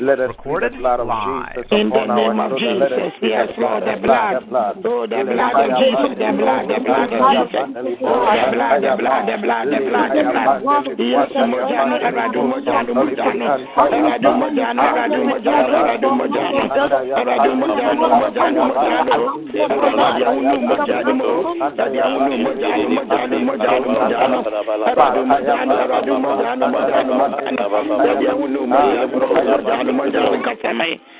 Children. Let us plead the blood of Jesus In the upon our name of children. Us Jesus, plead yes, the blood, Lord, the the blood, the blood. blood. Oh, the blood of Jesus, the blood, the blood of Jesus. Oh, the blood, the blood, the blood, the blood, the blood. Yes, Mojano, Aradu Mojano, Mojano. Aradu Mojano, Aradu Mojano, Aradu Mojano. Aradu Mojano, Mojano, Mojano. Aradu Mojano, Mojano. Aradu Mojano, Mojano, Mojano, Mojano. Aradu Mojano, Aradu Mojano, Mojano, Mojano. Aradu Mojano, Mojano, Mojano, Kasamai. Aradu Mojano, Ndimage. Oh, the blood, the blood, the blood, the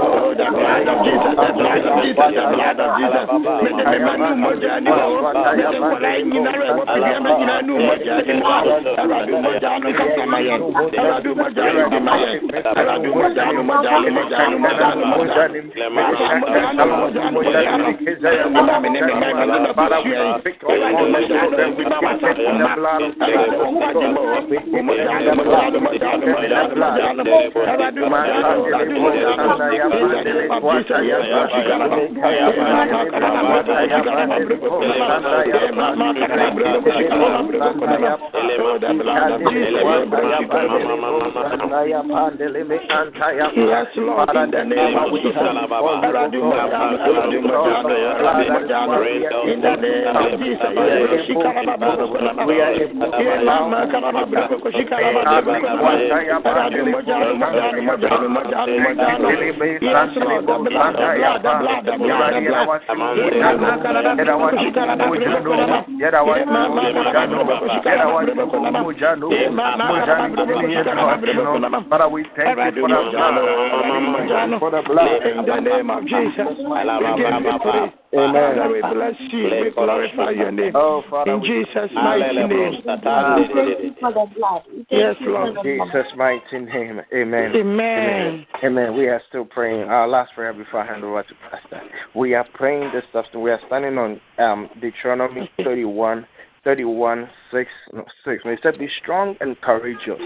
the blood. The of Jesus, the blood of Jesus, the blood of Jesus. Mede me ma nu moja ni wo. Mede wala nyina re wo pede ma nyina nu moja ni wo. Aradu moja nu kasa ma ye. Aradu moja nu di ma ye. Aradu moja nu moja nu moja nu moja nu moja nu. Moja nu moja nu moja nu. Mama me ne me ma me na ba su ye. Aradu moja nu di ma wa sa. Aradu moja nu moja nu moja nu moja nu moja nu moja nu. Aradu moja nu aradu moja nu. Yes, Yes, Lord, Father, we thank you for the blood. For the blood. In the name of Jesus, we give you praise. Amen. Father, we bless you. We glorify your name. Oh, Father, In Jesus' mighty name. Yes, Lord. Jesus' mighty name. Amen. Amen. Amen. We are still praying. Our last prayer before I hand over to Pastor. We are praying this stuff. We are standing on um, Deuteronomy 31, 31, 6, no, 6. And it said, Be strong and courageous.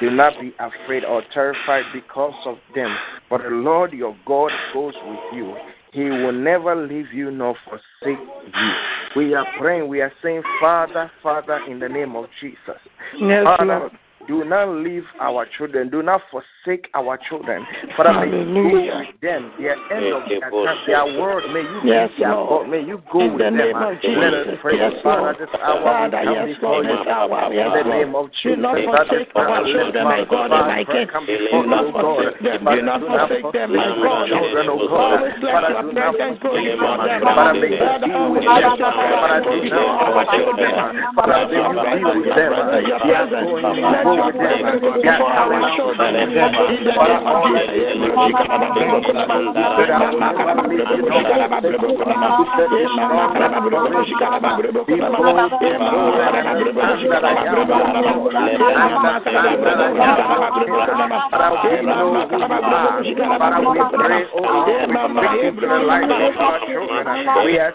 Do not be afraid or terrified because of them. For the Lord your God goes with you. He will never leave you nor forsake you. We are praying. We are saying, Father, Father, in the name of Jesus. Yes, Father, do not leave our children. Do not forsake our children. Father, may you go with them. Their end of their time, their word, may you Yes, be their God. May you go In with the them. name of Let us pray. Yes, Father, Lord. this hour Father, we come yes, before you. hour, In the name of Do not forsake our children, my God and my Father, King. come Do not you, O God. forsake them. Do Father, not do not forsake them, my God. our children, oh O God. Father, do not oh forsake before them. them. Father, may you be with them. Father, do not our forsake them. Father, may you be with them. presence, your They are presence. going, Let you go with them. presence go They are before our coming with them. We are.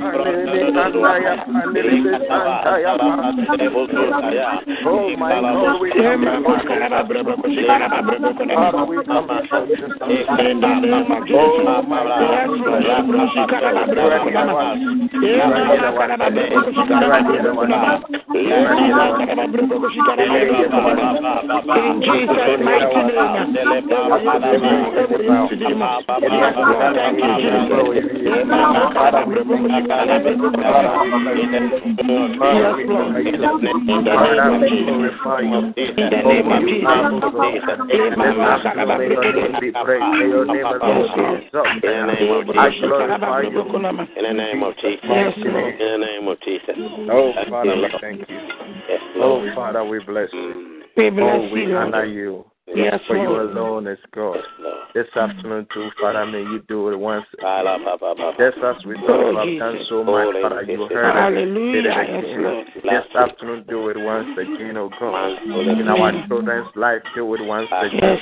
Oh my God, glorify you. Name of Jesus. In the name of Jesus. Oh, Father, we thank you. Yes, Oh, Lord. Father, we bless you. We Oh, bless we you. honor you. Yes, For you alone is God. Lord. This afternoon, too, Father, may you do it once. Just as we Oh, thought you have done so much, Father, you heard us. Did Hallelujah. it Yes, again. Lord. This afternoon, do it once again, oh God. In our children's life, do it once again.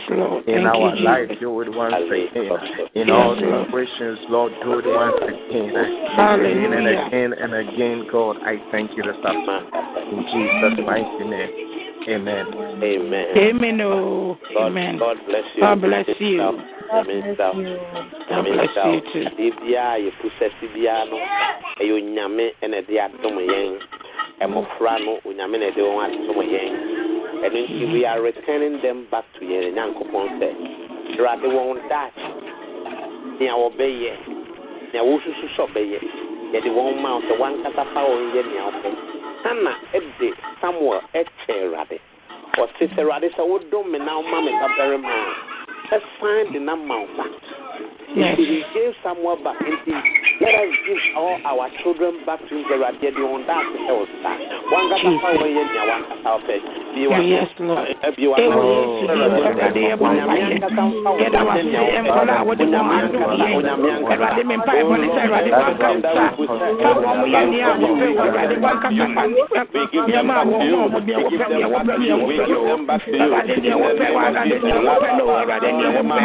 In our life, Jesus. do it once again. In all Lord. situations, Lord, do it once again. Again and again and again, God, I thank you this afternoon. In Jesus' mighty name. Amen. Amen. Amen. Oh, God, amen. God bless you. God bless you. Amen. God bless you too. Adeɛ biara a yɛpusɛsi biara no ɛyɛ onyame ɛna ɛde adom yɛn. Mmɔfra no onyame na ɛde wɔn adom yɛn. Ɛno nti we are returning them back to yɛn nyankopɔn sɛ Awurade wɔn daakye nea wɔbɛyɛ nea wosusu sɛ ɔbɛyɛ yɛde wɔn ma wo sɛ wankasa fa wɔn yɛ nea Hana ɛde Samuel ɛkyɛ Awurade. Ɔte sɛ Awurade sɛ wodom me na woma me babarima a ɛsan de na ma wo. Yes. He gave Samuel back. Indeed, let us give all our children back to the Radia de on that else. One got a power in your one cat it. You are Yes, Lord. you are Ewo Yesu di Awurade yɛ bɔ mpaeɛ. Yɛda wo ase sɛ nkɔla a wɔde wɔn adom yɛn. Awurade me mpae bɔ ne sɛ Awurade wanka wo sa. Fa wɔn yɛ nea wɔpɛ wɔ Awurade wankasa fa nneɛma a wɔn ma wɔn deɛ wɔpɛ deɛ wɔpɛ deɛ wɔpɛ no. Awurade deɛ wɔpɛ wɔ Awurade deɛ wɔpɛ no. Awurade deɛ wɔpɛ.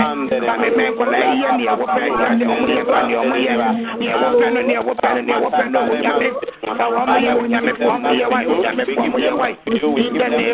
Fa me mɛ nkɔla yi yɛ nea wɔpɛ. Awurade ɔmo yɛ fa deɛ ɔmo yɛ. Nea wɔpɛ no nea wɔpɛ no nea wɔpɛ no onyame. Fa wɔn mo yɛ onyame fa wɔn mo yɛ wa onyame fa wɔn mo yɛ wa. In the name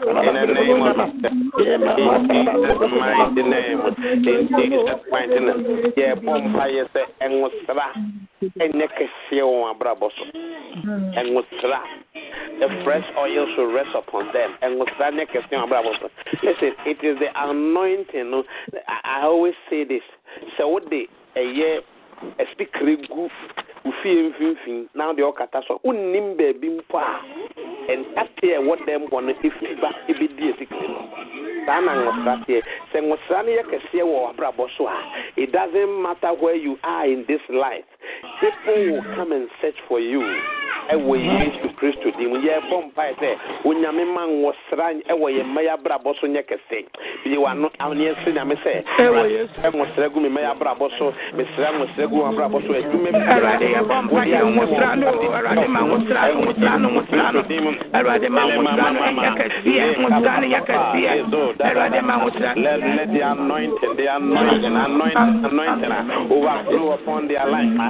In the name of Jesus. In Jesus' mighty name. In Jesus' mighty name. Yeah, bomba yes, and was and neck is abrabos. The fresh oil should rest upon them. And was that Listen, it is the anointing. I I always say this. So what they a year a speaker gu ofie mfimfini na deɛ ɔkata so. Wonnim baabi mpo a ɛntateɛ ɛwɔ dɛm hɔ no ɛfi ba ɛbɛdi asikiri no. Saa na nwosra teɛ. Sɛ nwosra no yɛ kɛseɛ wɔ abrabɔ so a it doesn't matter where you are in this life people will come and search for you. ɛwɔ yesu kristo dim yɛbɔ mpae sɛ onyame ma nwɔsra ɛwɔ yɛ mma yɛabrabɔ so nyɛ kɛse bie wano neɛsrɛ nyame sɛ e nwɔsra gu me mma yɛabrabɔ so mesrɛ nwɔsra gu abrabɔ so e adwuma Let the anointing, the anointing, anointing, anointing overflow upon their life.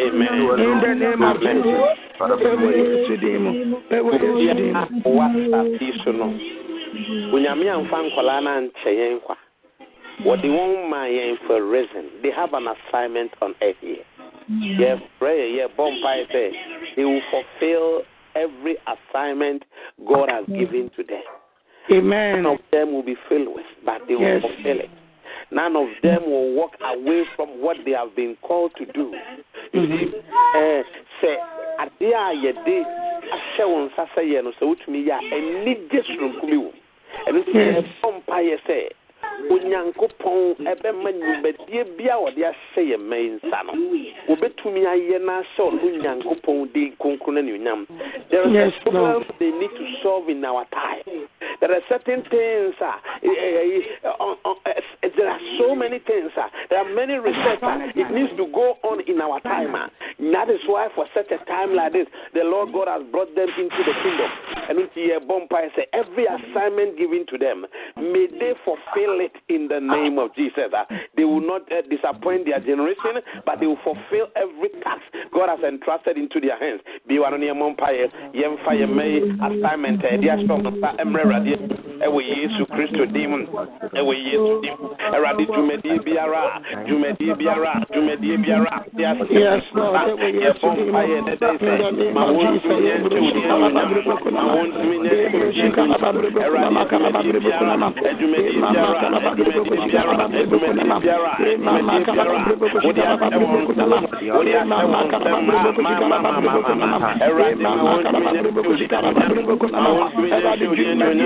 Amen. Amen the name of Jesus. Wasafi so no. Onyame amfa nkɔlaa no ankyɛ yɛn kwa wɔde for reason. They have an assignment on earth here. Yɛfrɛ yɛ yɛbɔ mpae sɛ they will fulfill every assignment God has given to them. Amen. None of them will be filled with, but they will yes. fulfill it none of them will walk away from what they have been called to do. Eh, sɛ adeɛ a yɛde ahyɛ wo nsa sɛ yɛ no sɛ wotumi yɛ a ɛni gye soronko bi wɔ ɛno nti Yes. yɛbɔ mpayɛ sɛ onyankopɔn ɛbɛma nnwumadie bi a wɔde ahyɛ yɛ mma yi nsa no. Wɔbɛtumi ayɛ no ahyɛ ɔno nyankopɔn din kronkron no anuonyam there is Yes, a problem Lord. they need to solve in our time. There are certain things uh, there are so many things uh, there are many research it needs to go on in our time uh. that is why for such a time like this the lord god has brought them into the kingdom. And into your bumpire say every assignment given to them may they fulfill it in the name of jesus uh. they will not uh, disappoint their generation but they will fulfill every task god has entrusted into their hands be one on your bumpire yɛmfa yɛ may assignment a yɛde ahyɛ Ewe yesu kristo dim. Ɛwɔ yesu dim. Ɛwurade dwumadie biara dwumadie biara dwumadie biara. Te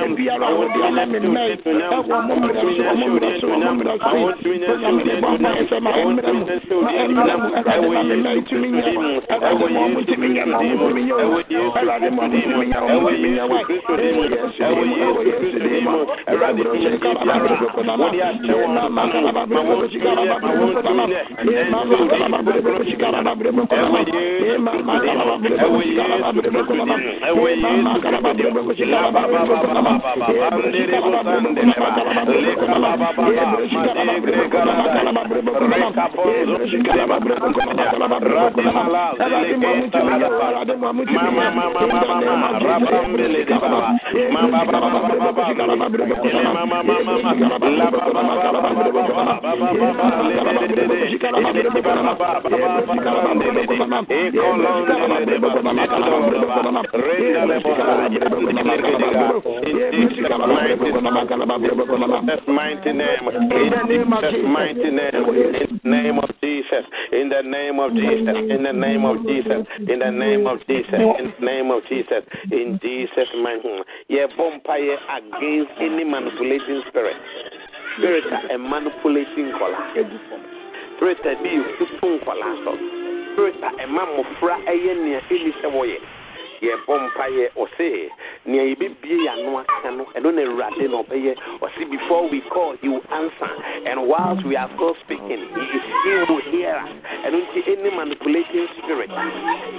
ma biara awɔdeɛ na mmerɛ ɛwɔ mo mmerɛ so ɔmo mmerɛ so ɔmo mmerɛ so bóyá mi de bɔ mpa ɛsɛ ma ɛmmerɛ mu na ɛmmerɛ mu ɛwɔde ma mi mmerɛ tumi nyɛ mo ɛwɔde ma ɔmo tumi nyɛ mo ɔmo tumi nyɛ o ɛwɔde ma ɔmo tumi nyɛ ɔmo tumi nyɛ wa ɛwɔ yɛ ɛsɛ de mu ɛwɔ yɛ ɛsɛ de mu ɛwɔde ma ɔmo. Thank you. mama mama mama mama mama mama mama mama ga mighty name. In Jesus' mighty name. In the name of Jesus. In the name of Jesus. In the name of Jesus. In the name of Jesus. In the name of Jesus. In Jesus' mighty name. Yeah, vampire against any manipulating spirit. Spirit a manipulating color. Spirit a be color. Spirit a man mofra ɛyɛ nea ɛni sɛ wɔyɛ. Yɛbɔ mpaeɛ ɔse nea aka no ɛno na awurade na ɔbɛyɛ ɔse before we call will answer. And whilst we are still speaking he, he will hear us. Ɛno nti any manipulating spirit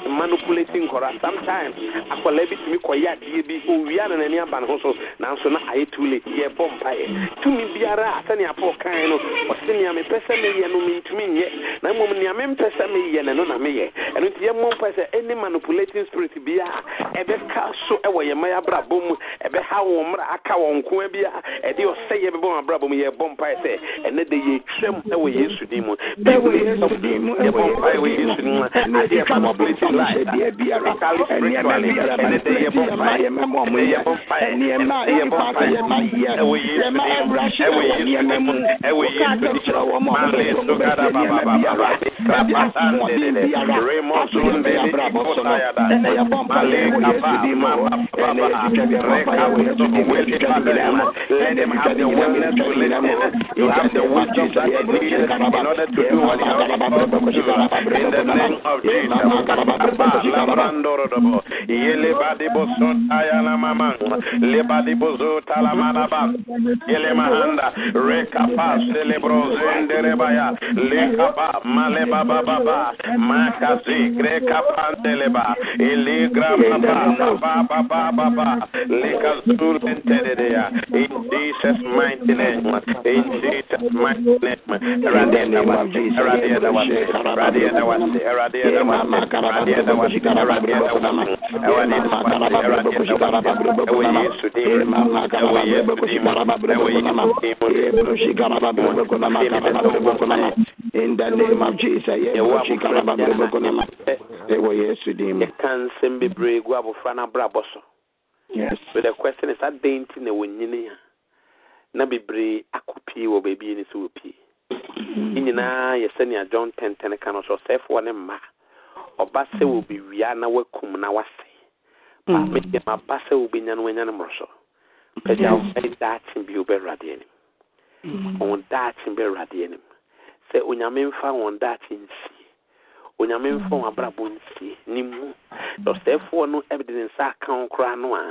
manipulating kɔra sometimes akwadaa bi tumi kɔyɛ adeɛ bi owia na n'ani aba ne ho so nanso na ayɛ too late yɛbɔ mpaeɛ tumi biara a sɛnea paul kan no ɔse nea mepɛ sɛ meyɛ no mentumi nyɛ. Na mmom nea mempɛ sɛ meyɛ no no na meyɛ. Ɛno nti yɛmmɔ mpae sɛ any manipulating spirit biara ɛbɛka so ɛwɔ yɛn mma abrabɔ mu ɛbɛha wɔn mmerɛ aka wɔn nko bi a ɛde ɔsɛ yɛ bɛbɔ wɔn abrabɔ mu yɛbɔ mpae sɛ ɛnɛ de yɛtwam ɛwɔ yesu din mu yɛbɔ mpae wɔ yesu din mu adeɛ fa no polisi life physically spiritually ɛnɛ de yɛbɔ mpae ɛnɛ yɛbɔ mpae ɛnɛ yɛbɔ ɛwɔ yesu din mu ɛwɔ yesu din mu ɛwɔ yesu din mu male sugada baba baba krapata ndede remo sunde kotayada male kapa Let them have the. You have the wisdom that in order to do what you are to do. In the name of Jesus. Yele badi boso tayala mama, le badi boso talamana ba, yele mahanda, rekapa celebro zendere baya, le kapa male baba baba, makasi grekapa deleba, ile in Jesus' mighty name. In Jesus' mighty name. Radia was Radia was Radia was Radia was Radia was Radia was in the name of Jesus, Bebree gu abɔfra no abrabɔ so. Yes. so the question is adɛn nti na wɔnyini a na bebree akɔ wɔ baabi ne sɛ wɔpie ne nyinaa yɛ sɛnea john tɛntɛn ka no so ɔsɛefoɔ ne mma. Ɔba sɛ wɔbɛwia na wakum na wase maame deɛ maba sɛ wobɛnya no wanya no mmoroso. Pɛgya wobɛyɛ daakye bi wobɛwurade anim. Wɔn daakye bɛwurade anim. Sɛ onyame mfa wɔn daakye nsie onyame mfa wɔn abrabɔ nsie ne mu. Ɔsɛefoɔ no ɛde ne nsa aka ho koraa no a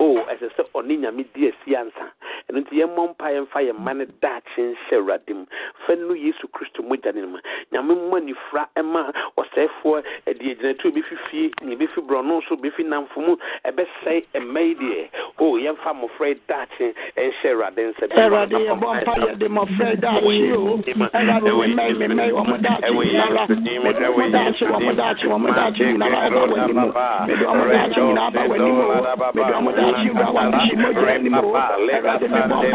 o ɛsɛ sɛ ɔne nyame di asi ansa ɛno nti yɛmmɔ mpa yɛmfa yɛ mma no daakye nhyɛ awurade mu fa no yesu kristo mogya no mu nyame mma nifra ɛma ɔsɛefoɔ ɛde agyinatuo bɛfi fie ne bɛfi borɔno so bɛfi namfo mu ɛbɛsɛe ɛma yi deɛ o yɛmfa mmɔfra yi daakye ɛnhyɛ awurade nsa Awurade yɛbɔ mpa yɛde mmɔfra yi daakye o. Awurade mmɛn me mmɛn wɔn daakye nyinara. Mede wɔn daakye wɔn daakye wɔn daakye nyinara ɛba wɔ anim. Mede wɔn daakye nyinara aba wɔ anim o. Mede wɔn daakye wura wɔn ahyi mogya anim o. Awurade Make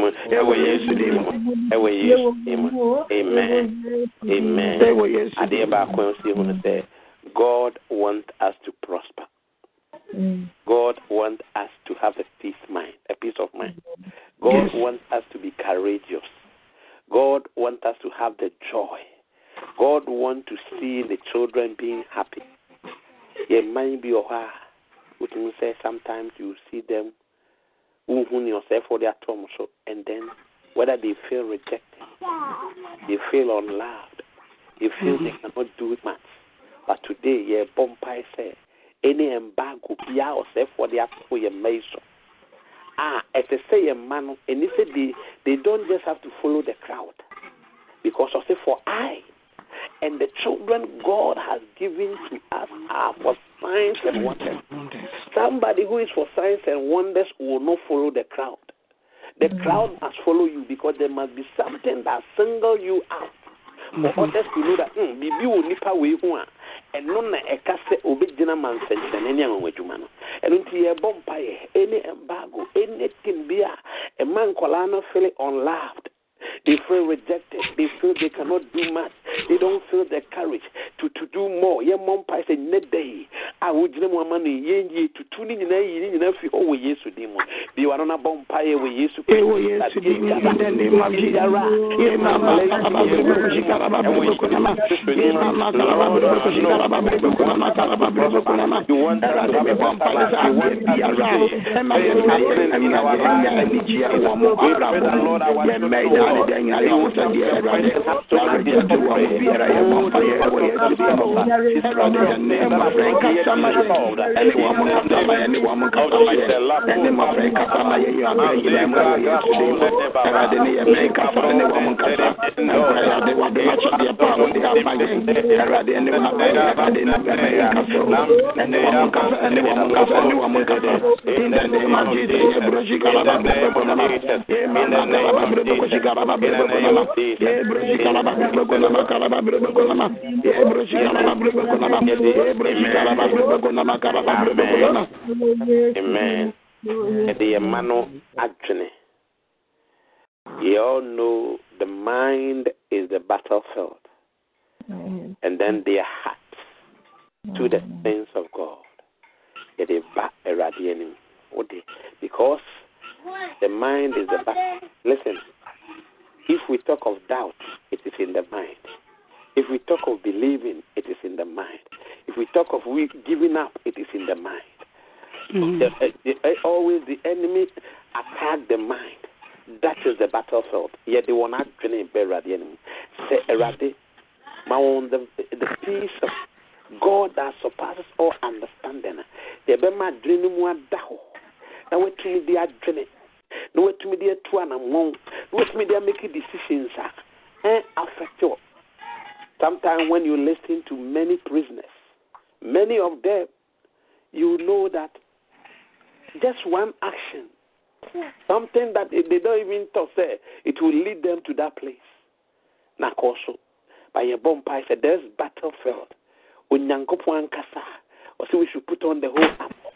mu ɛwɔ yesu din mu ɛwɔ yesu din mu amen. Amen. Ɛwɔ yesu adeɛ baako nso ehu no sɛ god want us to prosper. Mm. God want us to have a peace mind a peace of mind. God yes. want us to be courageous. God want us to have the joy. God want to see the children being happy. Yɛn mind bi wɔ hɔ a wotumi sometimes you see them ne ɔsɛefoɔ de ato ɔmo so and then whether they feel rejected they feel unloved they feel they mm-hmm. cannot do much. But today yɛbɔ mpae sɛ any embargo biara ɔsɛefoɔ de ato yɛ your yi so a ɛte sɛ yɛ mma and ɛni sɛ they they don't just have to follow the crowd. Because I say, for I and the children God has given to us are for signs and wonders. Somebody who is for signs and wonders will not follow the crowd. The crowd must follow you because there must be something that single you out for others to know that mm, biribi wɔ nipa wei ho a ɛno na ɛka sɛ obɛgyina ma nsɛnkyerɛnne ne anwanwa adwuma no. Ɛno nti yɛbɔ mpaeɛ. Ɛne embargo anything bi a ɛma nkɔlaa no feel unloved they feel rejected. They feel they cannot do much. They don't feel the courage to, to do more. Yeah, mom pa say ne day. I would you know man ye ye to tune in na ye ni na fi ho we yesu dim. Bi wa na bom pa ye we yesu. Eh we yesu dim in the name of Jesus. Ye mama kala ba ko shi kala ba ko ko na. Ye mama kala ba ko shi kala ba ko na ma kala ko na ma. You want that to bom pa sa ye bi ara. E ma na e. Ye me da ne de nya ye wo sa di e ra de. Sa de de wo mo bi ara ye mo pa ye wo ye di mo ba. E ra de ne ma fre ka sa ma ye. E ni wo mo ka sa ma ye mo ka sa ma ye. E ni ma fre ka sa ma ye yo abra ye na mo ye su de mo. E ra de ne ye me ka sa ni wo mo ka sa. E ra de ma cha de pa mo de a ma ye. E ra de ne wo e ra de ne me ka sa. E mo ka sa ni mo ka sa ni mo ka. In the name of Jesus, ye bro shi ka ba ba ko na ma. Ye ma na na ma. Amen. Ɛde yɛ mma no adwene. You all know the mind is the battlefield, and then their hearts to the things of God. Yɛde ba Awurade anim. Wode because the mind is the battle. Listen, if we talk of doubt, it is in the mind. If we talk of believing, it is in the mind. If we talk of we giving up, it is in the mind. The, uh, the, uh, always the enemy attack the mind. That is the battlefield. Yet they will not dream better the enemy. Say, Erade, own the, the peace of God that surpasses all understanding. The bema dream hɔ. Na wetumi de adwene. Na wetumi de atu anammɔn. Na wetumi de make decisions a ɛn affect you. Sometimes when you listen to many prisoners, many of them, you know that just one action, something that they don't even thought say it will lead them to that place. Na kɔso, by a bomb pie said there's battlefield. Onyankopɔn ankasa, so we should put on the whole armor.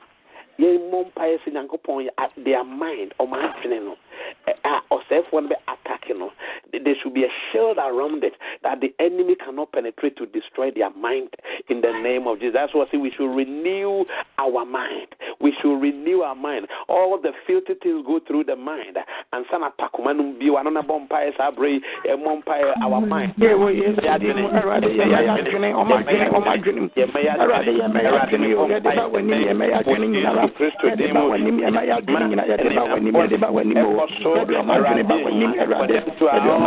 Yɛn mmɔ mpaeɛ sɛ nyankopɔn yɛ at their mind ɔmo adwene no ɛ- a ɔsɛefoɔ no bɛ attack no. Th- there should be a shield around it that the enemy cannot penetrate to destroy their mind in the name of Jesus. That's say we should renew our mind. We should renew our mind. All the filthy things go through the mind. And num bi wa nona bɔ mpaeɛ saa abere yi our mind. Ye wo yesu di mu Awurade yɛ mɛ yɛ adwene ɔmo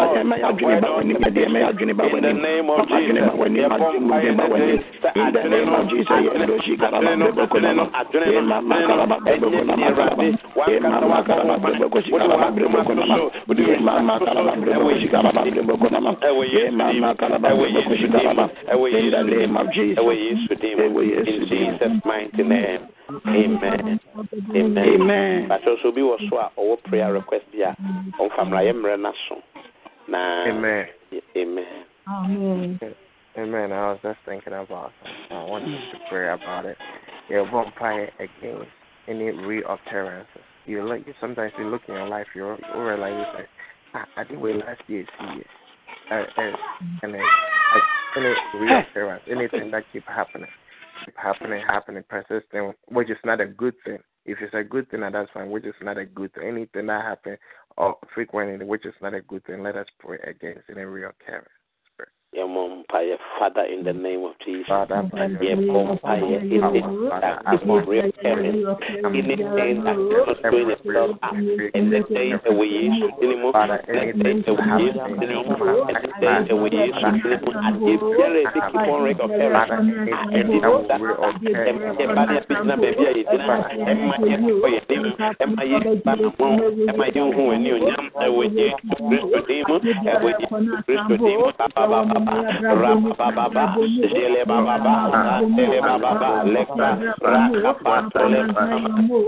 adwene ɔmo adwene mu. Awurade yɛ mɛ yɛ adwene o yɛde ba w'anim yɛ mɛ yɛ adwene nyinara. Yɛde ba w'anim yɛ mɛ yɛ adwene nyinara yɛde ba w'anim yɛde ba w'anim o. Yɛde ɔmo adwene ba w'anim Awurade. Yɛde ɔmo yɛ mɛ yɛ adwene ba w'anim yɛde yɛ mɛ yɛ adwene ba In the name of Ɔmo adwene ba w'anim Jesus. adwene ba w'anim. In the name of Jesus yɛ ɛdo si karaba bɛbɛ ko nama. Yɛ mama karaba bɛbɛ ko nama karaba. Yɛ mama karaba bɛbɛ ko si karaba bɛbɛ ko nama. Yɛ mama karaba bɛbɛ ko si karaba bɛbɛ ko nama. Yɛ mama karaba bɛbɛ ko si karaba. In the name of Jesus. Ɛwɔ Yesu din mu. Ɛwɔ Yesu In din mu. Jesus' mighty name. Amen. Amen. Amen. Pastor so bi wɔ so ɔwɔ prayer request ɔmfa mmara yɛ mmerɛ no so. Na Amen. Amen. Amen. Amen. I was just thinking about something. I wanted to pray about it. You're vampire against any reoccurrences. You look sometimes you look in your life, you you realize that ah, I think we last year see it. Uh, uh, and then like, any reoccurrence, anything that keep happening, keep happening, happening, persistent, which is not a good thing. If it's a good thing, that's fine. Which is not a good thing. Anything that happen or uh, frequently, which is not a good thing, let us pray against any reoccurrence. yɛmmɔ mpaeɛ father in the name of jesus Father, by your yɛmmɔ mpaeɛ anything that is not real heaven anything that is not showing itself up in the day ɛwɔ yesu dini mu ɛnɛ ɛwɔ yesu dini mu ɛnɛ ɛwɔ yesu dini mu adeɛ biara ɛde keep on record of heaven Father, anything that will reoccur, ɛmma ne abɛgyina baabi a yɛgyina ɛmma yɛkɔ yɛnim ɛmma yɛba ho ɛmma yɛnhu w'ani onyam ɛwɔ yesu kristo din mu ɛwɔ yesu kristo din mu babababa rabababa jele bababa satele bababa lekra rakapato lekra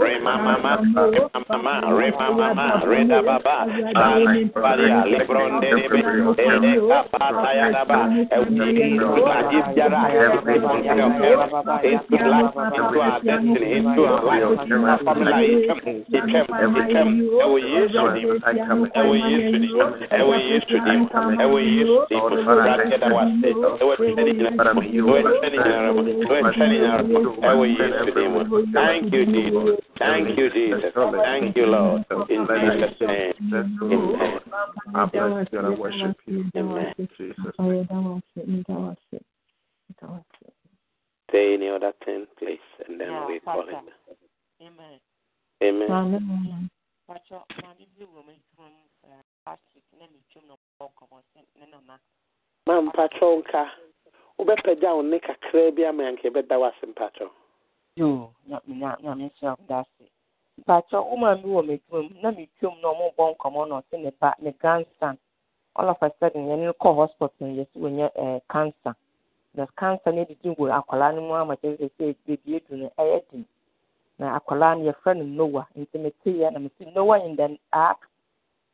rema mama rema mama rema mama reda baba shali baria lebronde debe ede kapata ya daba ɛwɔ yesu adeɛ into life, into our destiny, into our life, our family life. Etwam, etwam, Yesu dim, ɛwɔ Yesu dim, ɛwɔ Yesu dim, ɛwɔ Yesu dim. Wase, Yesu. Thank you, Jesus. Thank you, Jesus. Thank you, Lord. In Jesus' name. Amen. I bless you and I worship you. Amen. Jesus. Say any other thing, please, and then Yeah, we call it. Pastor. Amen. Amen. Pacho, maame bi wɔ me kurom last week na me twam na ɔbɔ nkɔmmɔ sɛ ne nana ma mpatwɔ nka wobɛpagya wo ne kakraa bi ama yanka yɛbɛda wo ase na nyame nhyira wo da ase. Pacho wo maame wɔ me kurom na me twam na ɔmo bɔ nkɔmmɔ na ɔse ne ba ne grandson. All of a sudden yɛne no kɔ hospital yɛ sɛ wɔnyɛ eh, cancer. Na cancer no didi wɔ akwadaa no mu ama kyerɛ sɛ sɛ beebi edu no ɛyɛ den. Na akwadaa no yɛfrɛ no noah. Nti mete yɛ na mete noah in the ark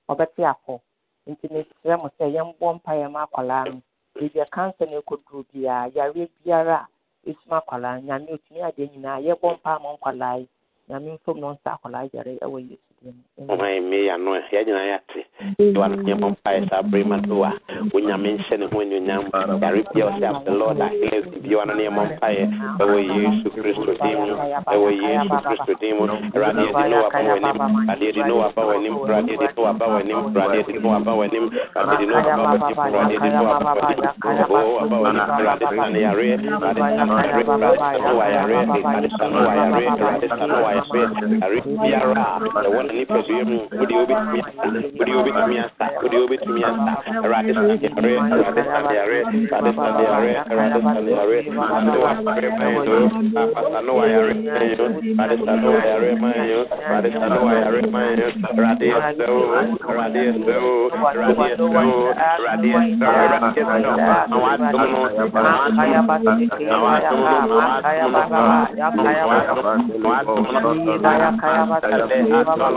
ɔbɛte akɔ. Nti mesrɛ mo sɛ yɛmbɔ mpaeɛ ma akwadaa no ebi akansa no ɛkɔduru biara yareɛ biara a ɛsum akwadaa no nyame otumi adeɛ nyinaa yɛbɔ mpa ama nkwadaa yi nyame mfom no nsa akwadaa yare ɛwɔ yesu din mu Amen. ɔman me yɛ no yɛ nyinaa yɛate wa no yɛmmɔ mpaeɛ saa bere ma no a wonyame nhyɛ ne ho anuonyam yare bia ɔsɛ af the lord a healeth bia no ne yɛmmɔ mpaeɛ ɛwɔ yesu kristo din mu ɛwɔ yesu kristo din mu awurade yɛde no waba w'anim awurade yɛde no waba w'anim awurade yɛde no waba w'anim awurade yɛde no waba w'anim awurade yɛde no waba w'anim awurade yɛde no waba w'anim oo waba w'anim awurade sa ne yareɛ awurade sa no yareɛ awurade sa no wa yareɛ awurade sa no wa awurade sa no wa yareɛ yare biara ɛwɔ ne nipadua mu wode wobɛtumi wode wobɛtumi asa wode wobɛtumi asa awurade sa ne yareɛ awurade sa ne yareɛ awurade sa ne yareɛ awurade sa ne yareɛ ade wa yareɛ ma yɛn o apasa no wa yareɛ ma yɛn o awurade sa no wa yareɛ ma yɛn o awurade sa no wa yareɛ ma yɛn o awurade yɛsrɛ o awurade yɛsrɛ o awurade yɛsrɛ o awurade yɛsrɛ o awurade yɛsrɛ o àwọn atom no àwọn atom no àwọn atom no àwọn atom no àwọn atom no àwọn atom no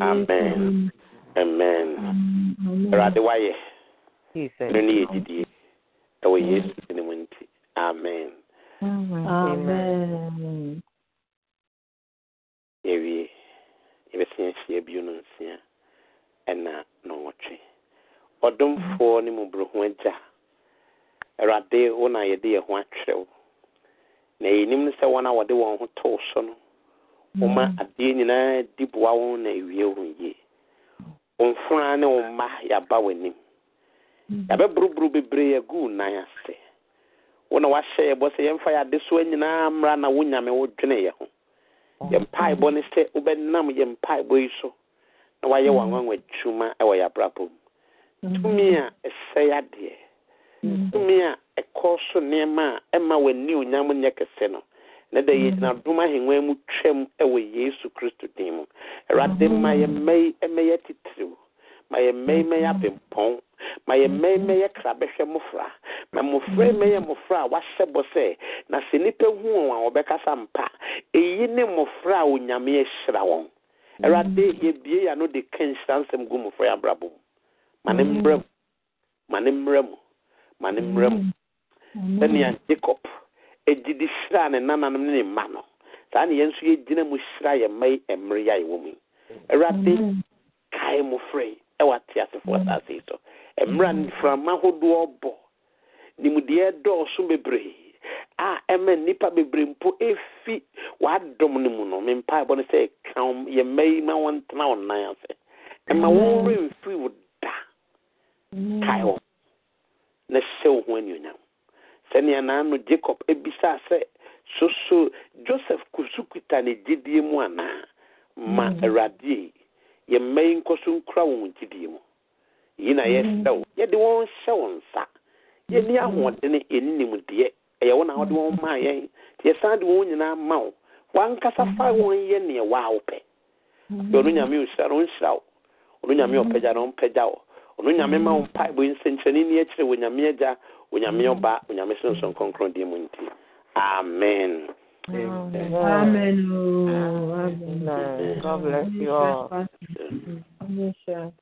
Amen. Amen. Awurade wayɛ no ne yɛdidie ɛwɔ yesu din mu nti Amen. Ɔdomfoɔ ne mmɔborɔho agya. Awurade wo na yɛde yɛn ho atwerɛw na yɛnim no sɛ wɔn a wɔde wɔn ho too so no woma adeɛ nyinaa di boa wo na ewie wo yie. Wo mfona ne wo mma yɛaba w'anim. Yɛabɛboroboro bebree agu nan ase. Wo na wahyɛ yɛ bɔ sɛ yɛmfa yɛ adesoa nyinaa mmra na wo nyame wo dwene yɛ ho. Yɛ mpaebɔ ne sɛ wobɛnam yɛ mpaebɔ yi so na wayɛ w'anwanwa adwuma ɛwɔ yɛ abrabɔ mu. Tumi a ɛsɛe adeɛ. Tumi a ɛkɔ so nneɛma a ɛma w'ani onyam nyɛ kɛse no. Na da yɛgyina dom ahengua mu twam ɛwɔ yesu kristo din mu. Awurade ma yɛmma yi ɛmɛyɛ titiriw. Ma yɛ mmɛyi mɛyɛ apempɔn ma yɛ mmɛyi mɛyɛ krabɛhwɛ mmɔfra ma mmɔfra yi mɛyɛ mmɔfra a wahyɛ bɔ sɛ na sɛ nipa hu wɔn a wɔbɛkasa mpa eyi ne mmɔfra a onyame ahyira wɔn. Awurade yɛbie yɛ ano de ka nhyira nsɛm gu mmɔfra yɛ abrabɔ mu. Ma ne mmerɛ mu ma ne mmerɛ mu ma ne mmerɛ mu sɛnea jacob egyidi hyira ne nananom ne ne mma no saa ne yɛn nso yɛgyina mu hyira yɛ mma yi mmerɛ yɛ a yɛwɔ mu yi awurade kae mmɔfra yi ɛwɔ ateasefoɔ asase yi so mmerɛ mframa ahodoɔ bɔ nimdeɛ dɔɔso bebree a ɛma nnipa bebree mpo efi w'adɔm no mu no. Mempaebɔ no sɛ ka wɔn- yɛ mma yi ma wɔntena wɔn nan ase ɛma wɔn werɛ mfiri wo kae wɔn na hyɛ wo ho anuonyam sɛnea naano jacob ebisaa sɛ soso joseph kusu kuta ne gyidie mu anaa ma awurade yi yɛ mma yi nkɔ so nkura wɔn gyidie mu. Yi na yɛhyɛ wo yɛde wɔn hyɛ wo nsa. Yɛni ahoɔden yɛni nimdeɛ. Ɛyɛ wo na wode wɔn maa yɛn. Yɛsan de wɔn nyinaa ma wo. Wankasa fa wɔn yɛ neɛ waa wo pɛ. Afei ɔno nyame ɔhyira no ɔnhyira wo. Ɔno nyame ɔpɛgya no ɔmpɛgya wo. Ɔno nyame ma mm. wo mpaebɔ nsɛnkyerɛnne ni akyerɛ wɔ nyame agya wɔ nyame mm. ɔba wɔ nyame sonson kronkron deɛ mu nti amen Amen. Amen. Amen. God bless you all. Amen. Sure.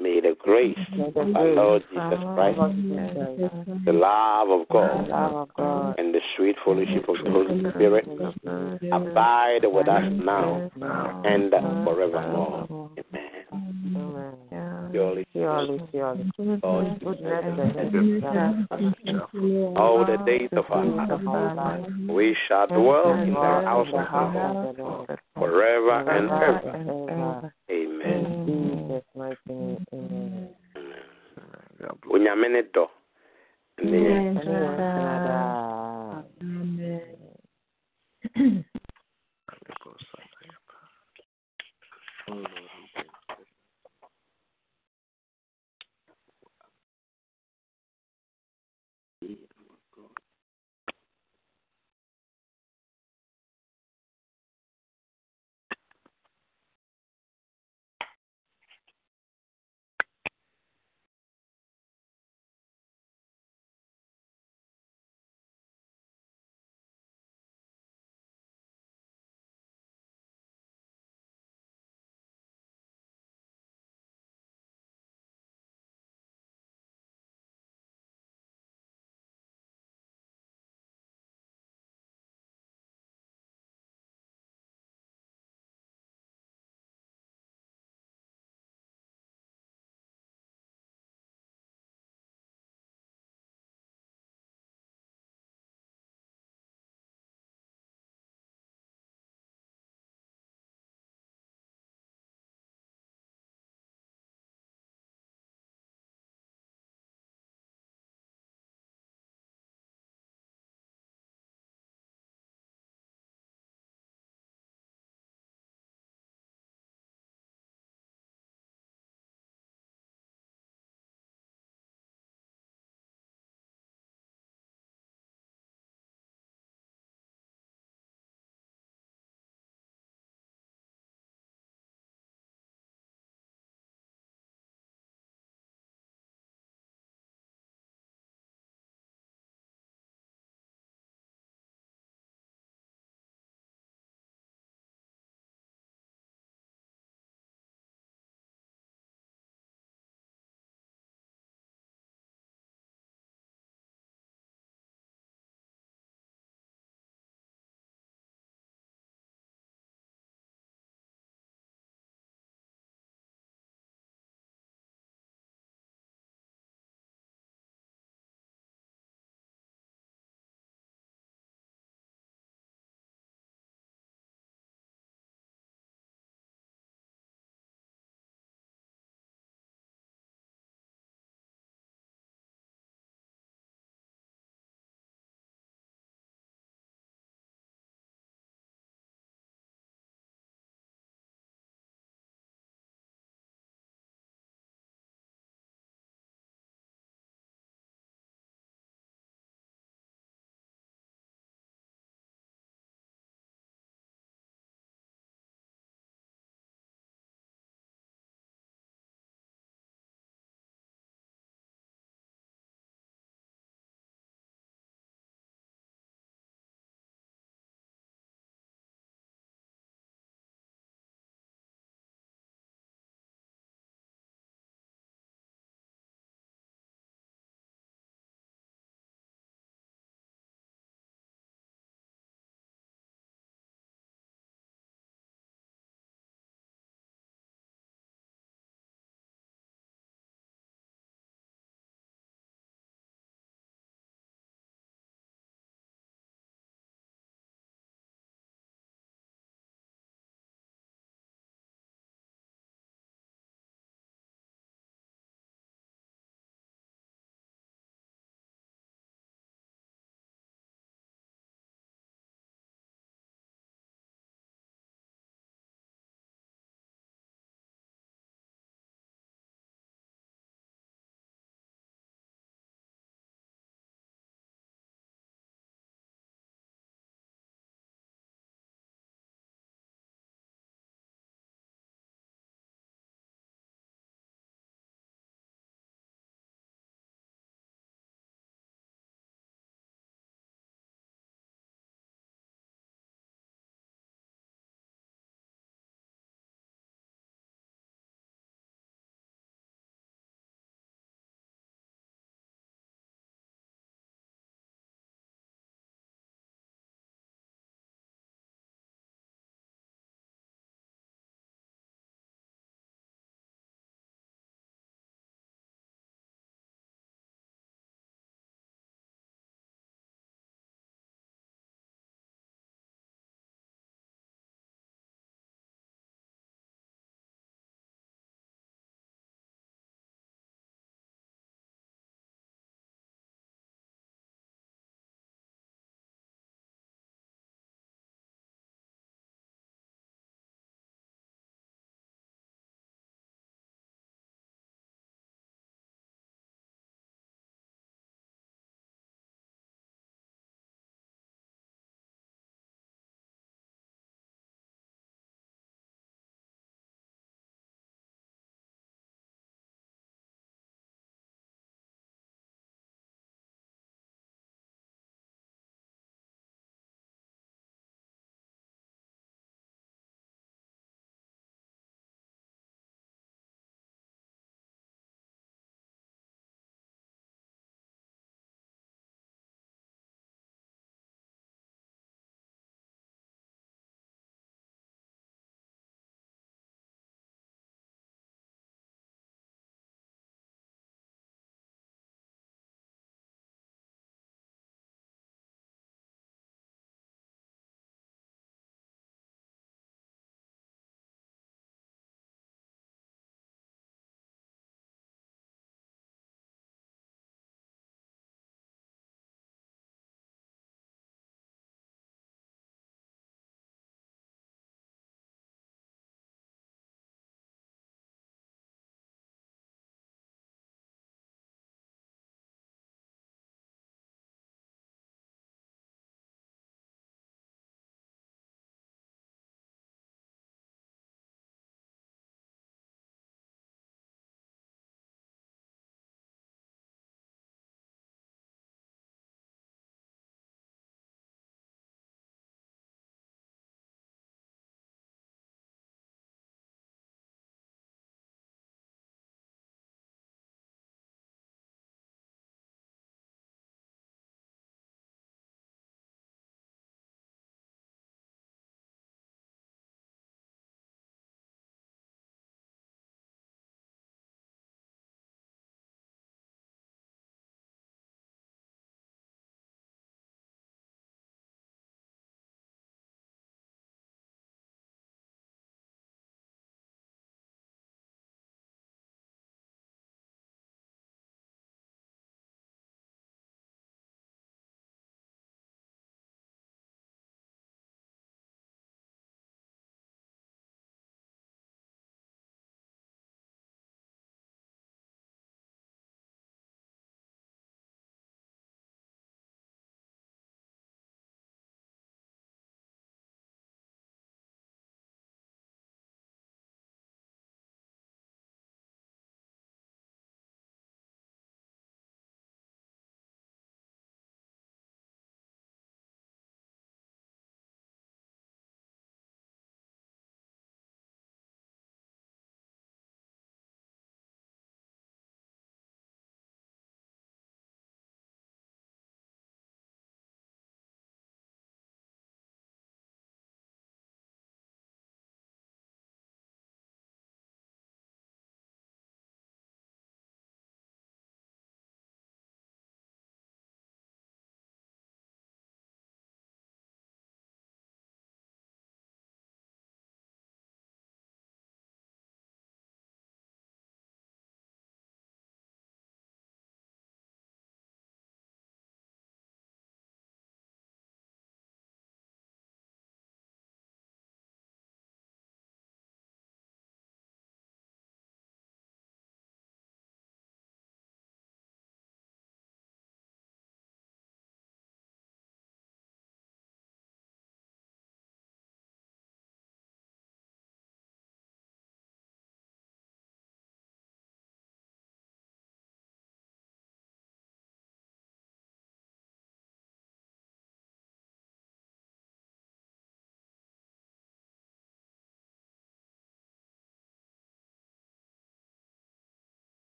May the grace of our lord jesus christ the love of god love of God, and the sweet fellowship of the holy spirit abide with us now and forevermore. amen. Amen. surely Surely, surely, God goodness and mercy all the days of our life we shall dwell in the house of God the Lord forever and ever. and ever. amen. In Jesus' mighty name, amen. onyame ne dɔ. Ne